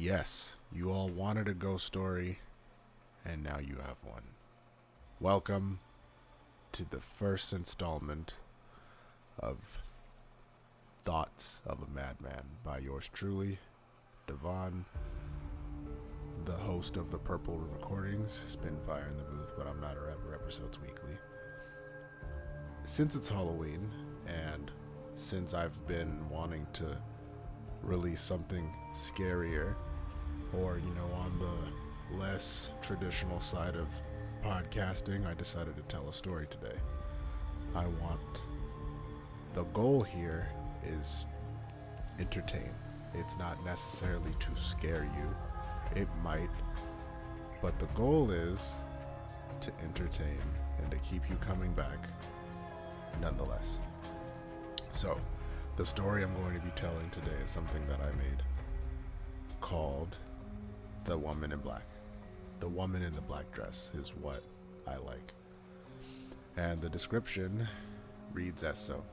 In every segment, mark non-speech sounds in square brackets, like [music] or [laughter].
Yes, you all wanted a ghost story, and now you have one. Welcome to the first installment of Thoughts of a Madman by yours truly, Devon, the host of the Purple Room Recordings, Spinfire in the booth, but I'm not a rapper, episodes weekly. Since it's Halloween, and since I've been wanting to release something scarier or you know on the less traditional side of podcasting i decided to tell a story today. I want the goal here is entertain. It's not necessarily to scare you. It might but the goal is to entertain and to keep you coming back nonetheless. So the story I'm going to be telling today is something that I made called The Woman in Black. The Woman in the Black Dress is what I like. And the description reads as so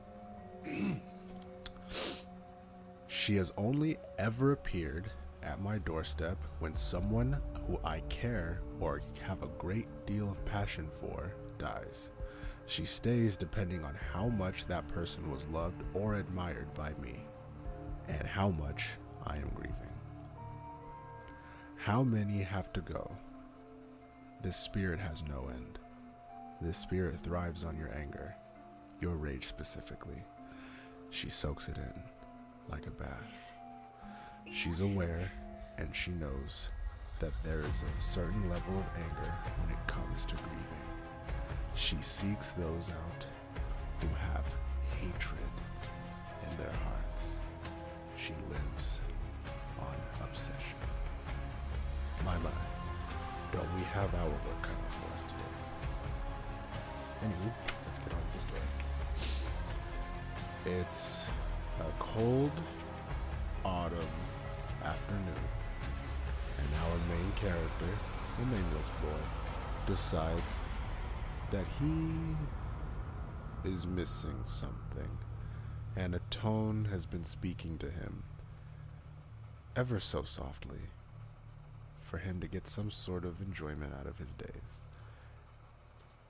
[clears throat] She has only ever appeared at my doorstep when someone who I care or have a great deal of passion for dies. She stays depending on how much that person was loved or admired by me, and how much I am grieving. How many have to go? This spirit has no end. This spirit thrives on your anger, your rage specifically. She soaks it in like a bath. She's aware and she knows that there is a certain level of anger when it comes to grieving. She seeks those out who have hatred in their hearts. She lives on obsession. My, we have our work cut out for us today? Anywho, let's get on with the story. It's a cold autumn afternoon, and our main character, the nameless boy, decides that he is missing something, and a tone has been speaking to him ever so softly for him to get some sort of enjoyment out of his days.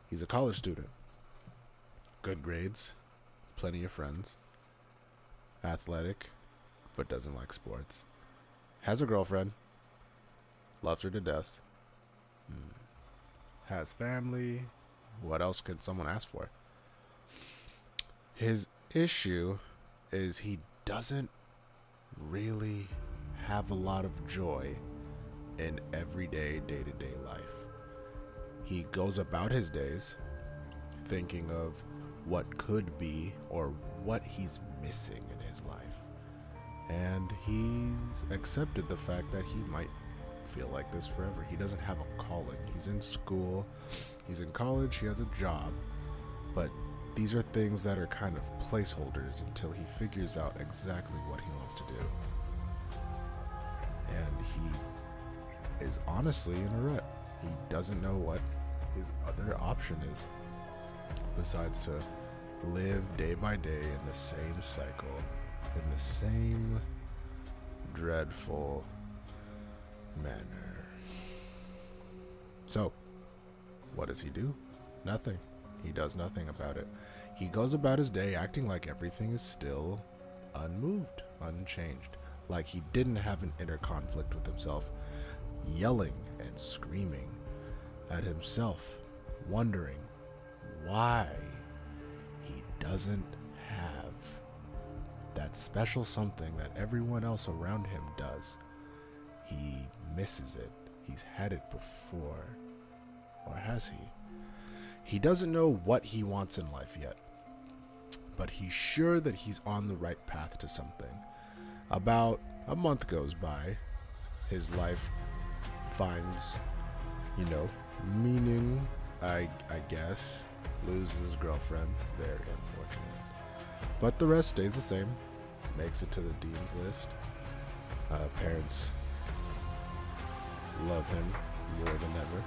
He's a college student, good grades, plenty of friends, athletic, but doesn't like sports, has a girlfriend, loves her to death, hmm. has family, what else can someone ask for? His issue is he doesn't really have a lot of joy in everyday, day to day life. He goes about his days thinking of what could be or what he's missing in his life. And he's accepted the fact that he might feel like this forever. He doesn't have a calling. He's in school, he's in college, he has a job, but these are things that are kind of placeholders until he figures out exactly what he wants to do. And he is honestly in a rut. He doesn't know what his other option is besides to live day by day in the same cycle, in the same dreadful manner. So, what does he do? Nothing. He does nothing about it. He goes about his day acting like everything is still unmoved, unchanged, like he didn't have an inner conflict with himself, yelling and screaming at himself, wondering why he doesn't have that special something that everyone else around him does. He misses it. He's had it before. Or has he? He doesn't know what he wants in life yet, but he's sure that he's on the right path to something. About a month goes by, his life finds, you know, meaning, I, I guess, loses his girlfriend, very unfortunate. But the rest stays the same, makes it to the dean's list. Uh, parents love him more than ever.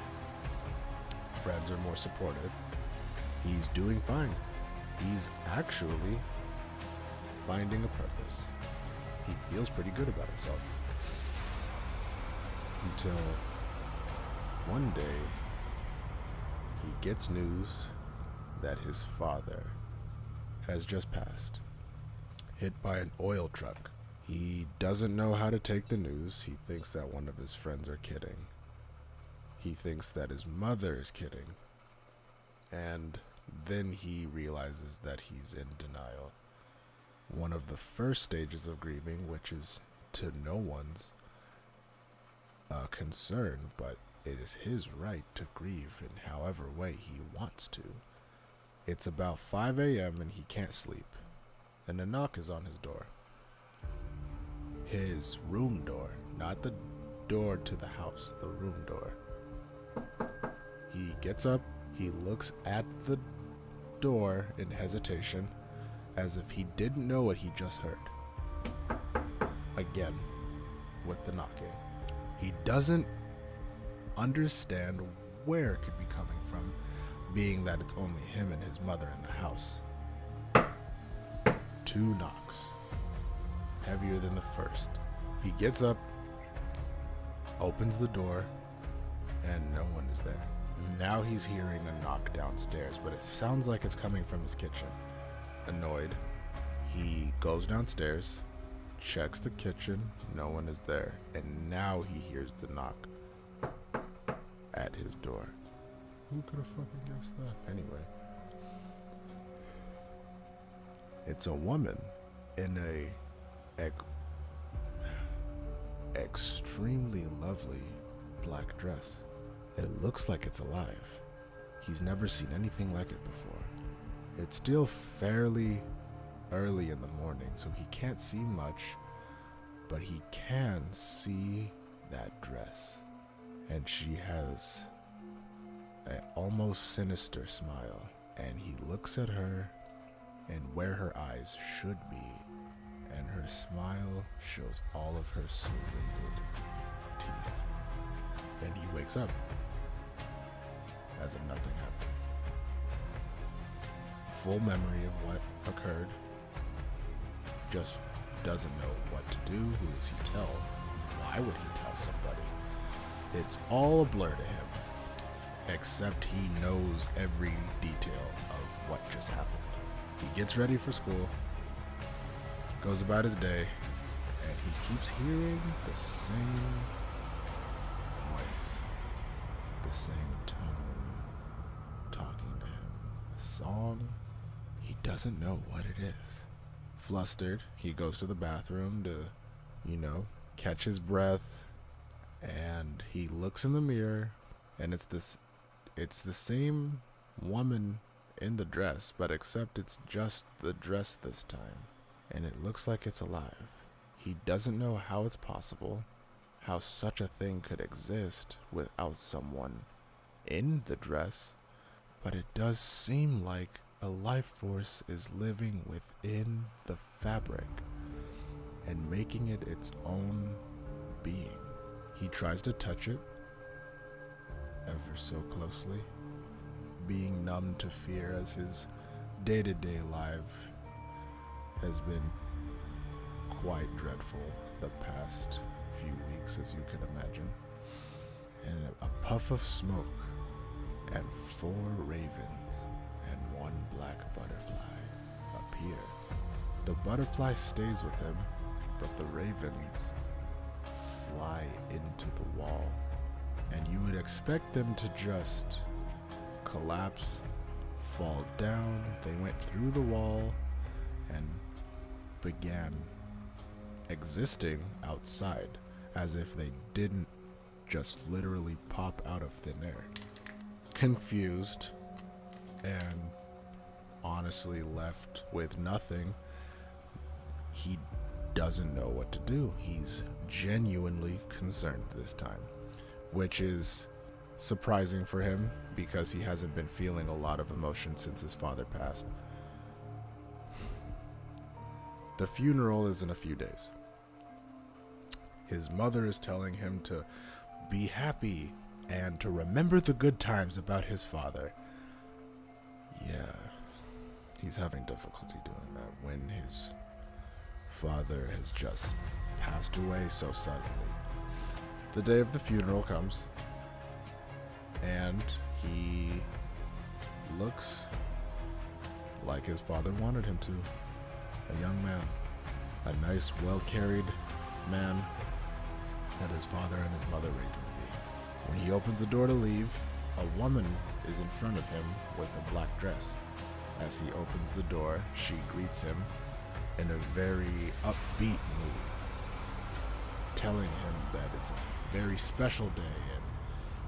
Friends are more supportive. He's doing fine. He's actually finding a purpose. He feels pretty good about himself. Until one day he gets news that his father has just passed, hit by an oil truck. He doesn't know how to take the news. He thinks that one of his friends are kidding. He thinks that his mother is kidding. And then he realizes that he's in denial. One of the first stages of grieving, which is to no one's uh, concern, but it is his right to grieve in however way he wants to. It's about 5 a.m. and he can't sleep, and a knock is on his door. His room door, not the door to the house, the room door. He gets up, he looks at the door in hesitation, as if he didn't know what he just heard. Again, with the knocking. He doesn't understand where it could be coming from, being that it's only him and his mother in the house. Two knocks, heavier than the first. He gets up, opens the door, and no one is there. Now he's hearing a knock downstairs, but it sounds like it's coming from his kitchen. Annoyed, he goes downstairs, checks the kitchen, no one is there, and now he hears the knock at his door. Who could have fucking guessed that? Anyway, it's a woman in a ec- extremely lovely black dress. It looks like it's alive. He's never seen anything like it before. It's still fairly early in the morning, so he can't see much, but he can see that dress. And she has an almost sinister smile, and he looks at her and where her eyes should be, and her smile shows all of her serrated teeth. And he wakes up as if nothing happened. Full memory of what occurred, just doesn't know what to do. Who does he tell? Why would he tell somebody? It's all a blur to him, except he knows every detail of what just happened. He gets ready for school, goes about his day, and he keeps hearing the same voice, the same tone talking to him. A song, he doesn't know what it is. Flustered, he goes to the bathroom to, you know, catch his breath, and he looks in the mirror, and it's this, it's the same woman in the dress, but except it's just the dress this time, and it looks like it's alive. He doesn't know how it's possible, how such a thing could exist without someone in the dress, but it does seem like a life force is living within the fabric and making it its own being. He tries to touch it ever so closely, being numb to fear as his day to day life has been quite dreadful the past few weeks, as you can imagine. And a puff of smoke, and four ravens black butterfly appear. The butterfly stays with him, but the ravens fly into the wall. And you would expect them to just collapse, fall down. They went through the wall and began existing outside as if they didn't just literally pop out of thin air. Confused and honestly left with nothing, he doesn't know what to do. He's genuinely concerned this time, which is surprising for him because he hasn't been feeling a lot of emotion since his father passed. The funeral is in a few days. His mother is telling him to be happy and to remember the good times about his father. Yeah, he's having difficulty doing that when his father has just passed away so suddenly. the day of the funeral comes, and he looks like his father wanted him to. A young man, a nice, well carried man that his father and his mother raised him to be. When he opens the door to leave, a woman is in front of him with a black dress. As he opens the door, she greets him in a very upbeat mood, telling him that it's a very special day and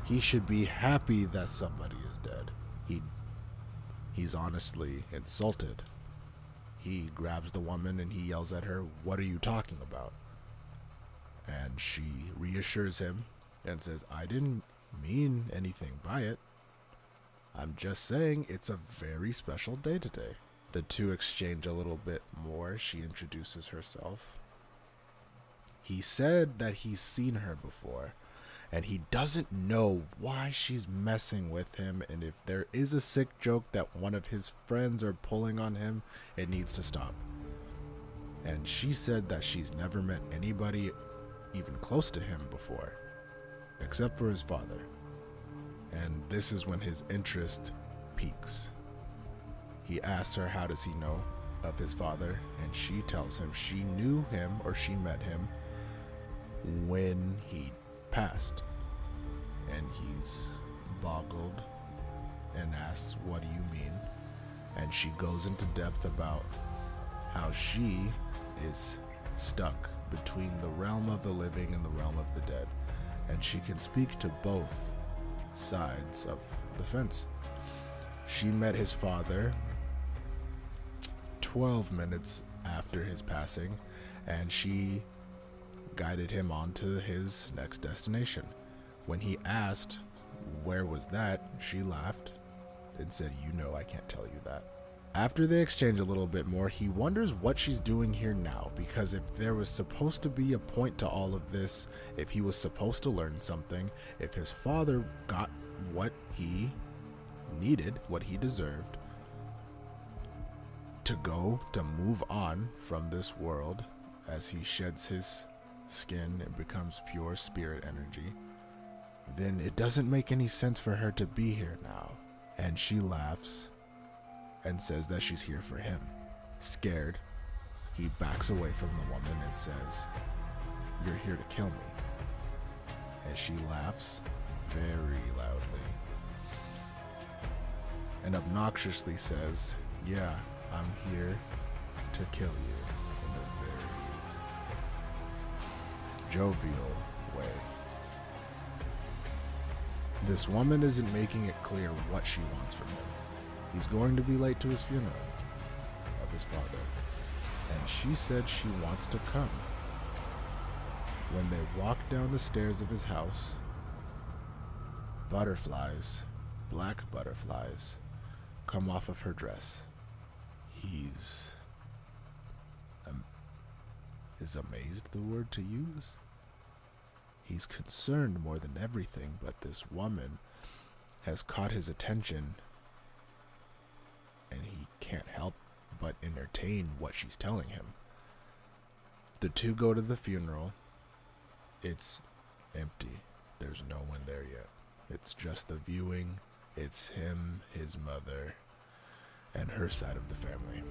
he should be happy that somebody is dead. He he's honestly insulted. He grabs the woman and he yells at her, "What are you talking about?" And she reassures him and says, "I didn't mean anything by it. I'm just saying it's a very special day today." The two exchange a little bit more. She introduces herself. He said that he's seen her before, and he doesn't know why she's messing with him. And if there is a sick joke that one of his friends are pulling on him, it needs to stop. And she said that she's never met anybody even close to him before, except for his father. And this is when his interest piques. He asks her, How does he know of his father? And she tells him she knew him or she met him when he passed. And he's boggled and asks, What do you mean? And she goes into depth about how she is stuck between the realm of the living and the realm of the dead. And she can speak to both sides of the fence. She met his father 12 minutes after his passing, and she guided him on to his next destination. When he asked, Where was that? she laughed and said, You know, I can't tell you that. After they exchange a little bit more, he wonders what she's doing here now because if there was supposed to be a point to all of this, if he was supposed to learn something, if his father got what he needed, what he deserved, to go, to move on from this world as he sheds his skin and becomes pure spirit energy, then it doesn't make any sense for her to be here now. And she laughs and says that she's here for him. Scared, he backs away from the woman and says, You're here to kill me. And she laughs very loudly and obnoxiously says, Yeah, I'm here to kill you in a very jovial way. This woman isn't making it clear what she wants from him. He's going to be late to his funeral of his father, and she said she wants to come. When they walk down the stairs of his house, butterflies, black butterflies, come off of her dress. He's. Um, is amazed the word to use? He's concerned more than everything, but this woman has caught his attention can't help but entertain what she's telling him. The two go to the funeral. It's empty. There's no one there yet. It's just the viewing. It's him, his mother, and her side of the family.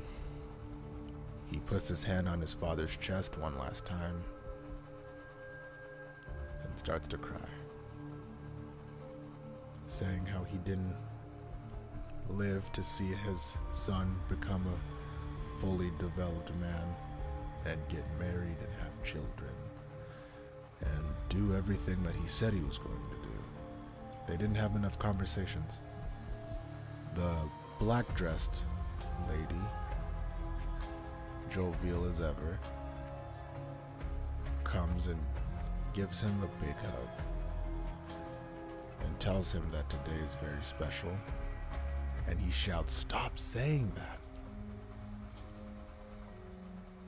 He puts his hand on his father's chest one last time and starts to cry, saying how he didn't live to see his son become a fully developed man and get married and have children and do everything that he said he was going to do. They didn't have enough conversations. The black dressed lady, jovial as ever, comes and gives him a big hug and tells him that today is very special. And he shouts, Stop saying that.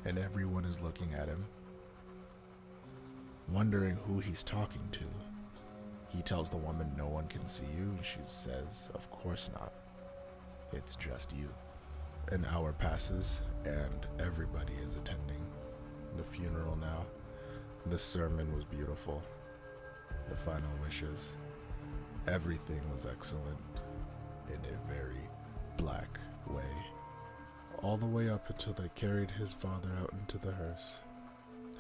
And everyone is looking at him, wondering who he's talking to. He tells the woman, No one can see you. And she says, Of course not. It's just you. An hour passes, and everybody is attending the funeral now. The sermon was beautiful. the final wishes. Everything was excellent in a very black way. All the way up until they carried his father out into the hearse.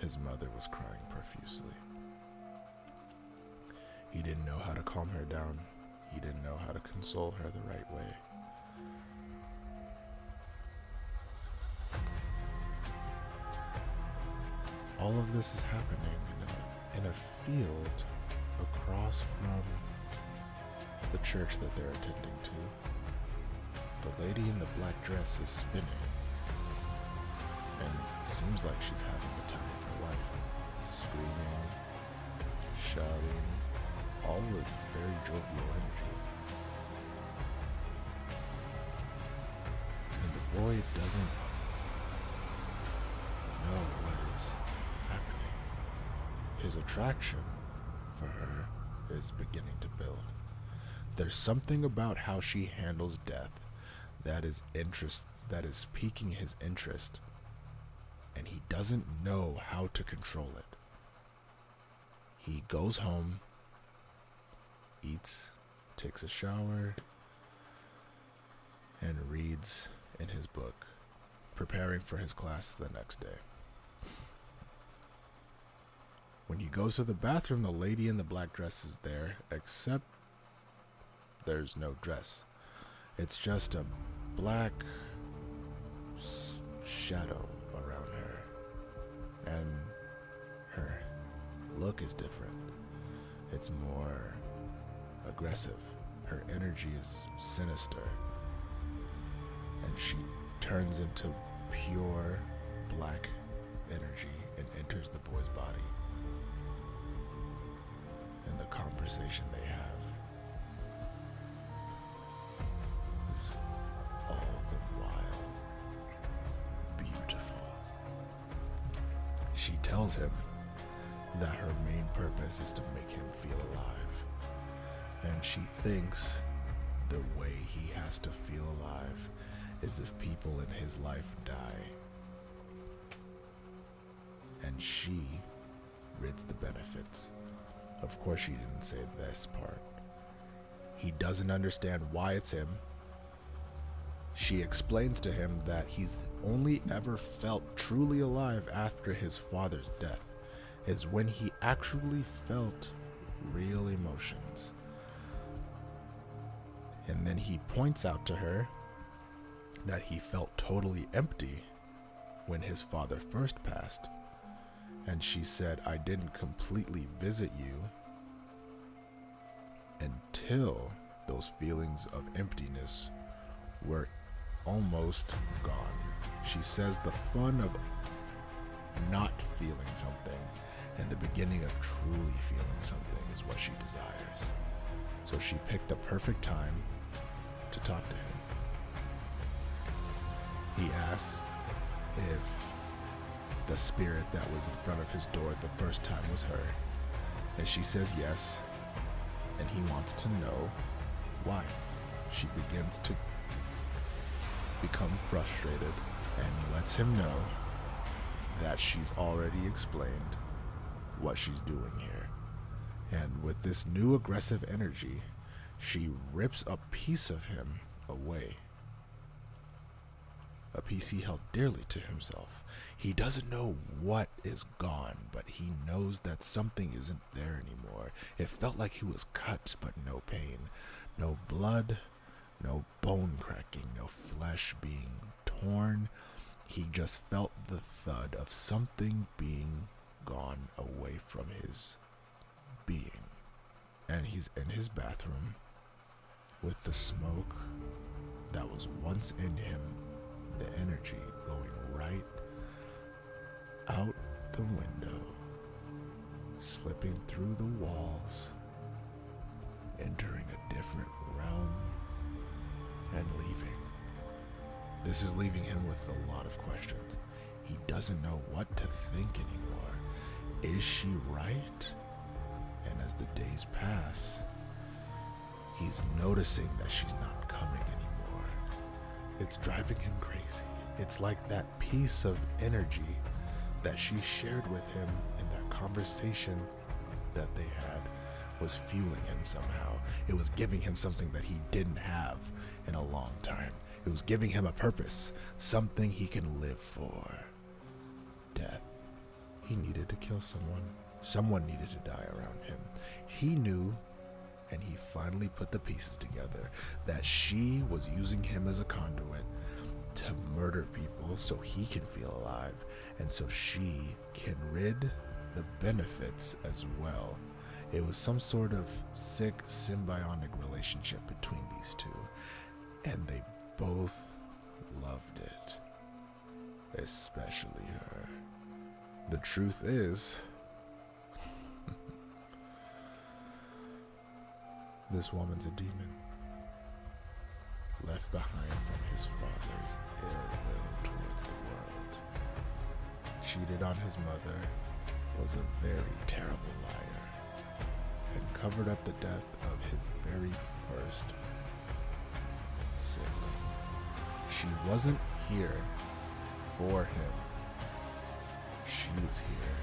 His mother was crying profusely. He didn't know how to calm her down. He didn't know how to console her the right way. All of this is happening in a, in a field across from the church that they're attending to. The lady in the black dress is spinning and seems like she's having the time of her life, screaming, shouting, all with very jovial energy. And the boy doesn't know what is happening. His attraction for her is beginning to build. There's something about how she handles death that is interest that is piquing his interest and he doesn't know how to control it. He goes home, eats, takes a shower, and reads in his book, preparing for his class the next day. When he goes to the bathroom, the lady in the black dress is there, except there's no dress. It's just a black s- shadow around her. And her look is different. It's more aggressive. Her energy is sinister. And she turns into pure black energy and enters the boy's body. And the conversation they have him that her main purpose is to make him feel alive. And she thinks the way he has to feel alive is if people in his life die. And she rids the benefits. Of course, she didn't say this part. He doesn't understand why it's him. She explains to him that he's only ever felt truly alive after his father's death, is when he actually felt real emotions. And then he points out to her that he felt totally empty when his father first passed. And she said, I didn't completely visit you until those feelings of emptiness were almost gone. She says the fun of not feeling something and the beginning of truly feeling something is what she desires. So she picked the perfect time to talk to him. He asks if the spirit that was in front of his door the first time was her. And she says yes, and he wants to know why. She begins to become frustrated and lets him know that she's already explained what she's doing here. And with this new aggressive energy, she rips a piece of him away. A piece he held dearly to himself. He doesn't know what is gone, but he knows that something isn't there anymore. It felt like he was cut, but no pain. No blood, no bone cracking, no flesh being torn. He just felt the thud of something being gone away from his being. And he's in his bathroom with the smoke that was once in him, the energy going right out the window, slipping through the walls, entering a different realm, This is leaving him with a lot of questions. He doesn't know what to think anymore. Is she right? And as the days pass, he's noticing that she's not coming anymore. It's driving him crazy. It's like that piece of energy that she shared with him in that conversation that they had was fueling him somehow. It was giving him something that he didn't have in a long time. It was giving him a purpose, something he can live for. Death. He needed to kill someone. Someone needed to die around him. He knew, and he finally put the pieces together, that she was using him as a conduit to murder people so he can feel alive, and so she can rid the benefits as well. It was some sort of sick symbiotic relationship between these two, and they both loved it, especially her. The truth is, [laughs] this woman's a demon, left behind from his father's ill will towards the world. Cheated on his mother, was a very terrible liar, and covered up the death of his very first sibling. She wasn't here for him. She was here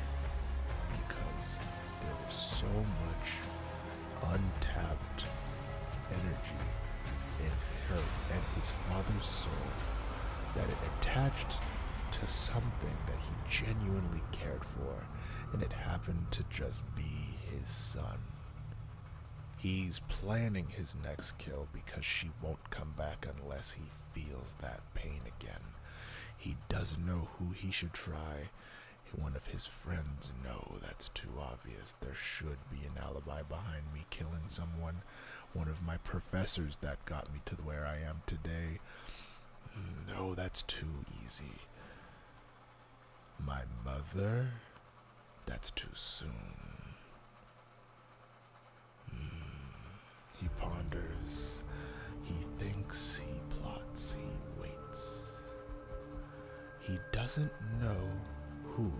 because there was so much untapped energy in her and his father's soul that it attached to something that he genuinely cared for, and it happened to just be his son. He's planning his next kill because she won't come back unless he feels that pain again. He doesn't know who he should try. One of his friends, no, that's too obvious. There should be an alibi behind me killing someone. One of my professors that got me to where I am today. No, that's too easy. My mother? That's too soon. Doesn't know who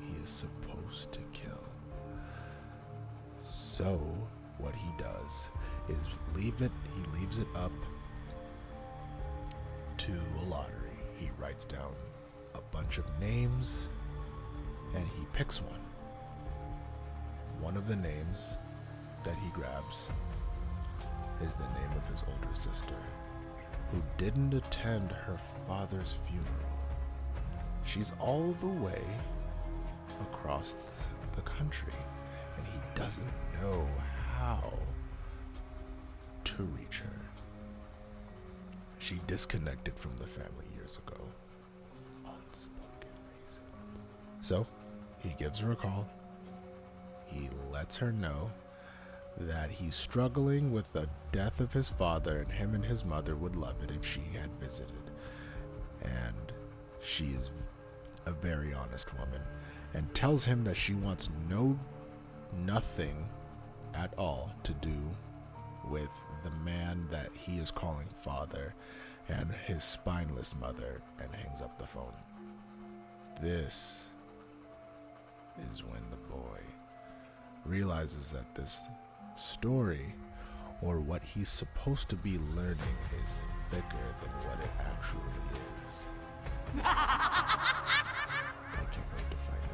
he is supposed to kill. So, what he does is leave it, he leaves it up to a lottery. He writes down a bunch of names and he picks one. One of the names that he grabs is the name of his older sister, who didn't attend her father's funeral. She's all the way across the country, and he doesn't know how to reach her. She disconnected from the family years ago. Unspoken reasons. So, he gives her a call. He lets her know that he's struggling with the death of his father, and him and his mother would love it if she had visited. And she is a very honest woman and tells him that she wants no nothing at all to do with the man that he is calling father and his spineless mother and hangs up the phone. This is when the boy realizes that this story or what he's supposed to be learning is thicker than what it actually is. [laughs] I can't wait to find out.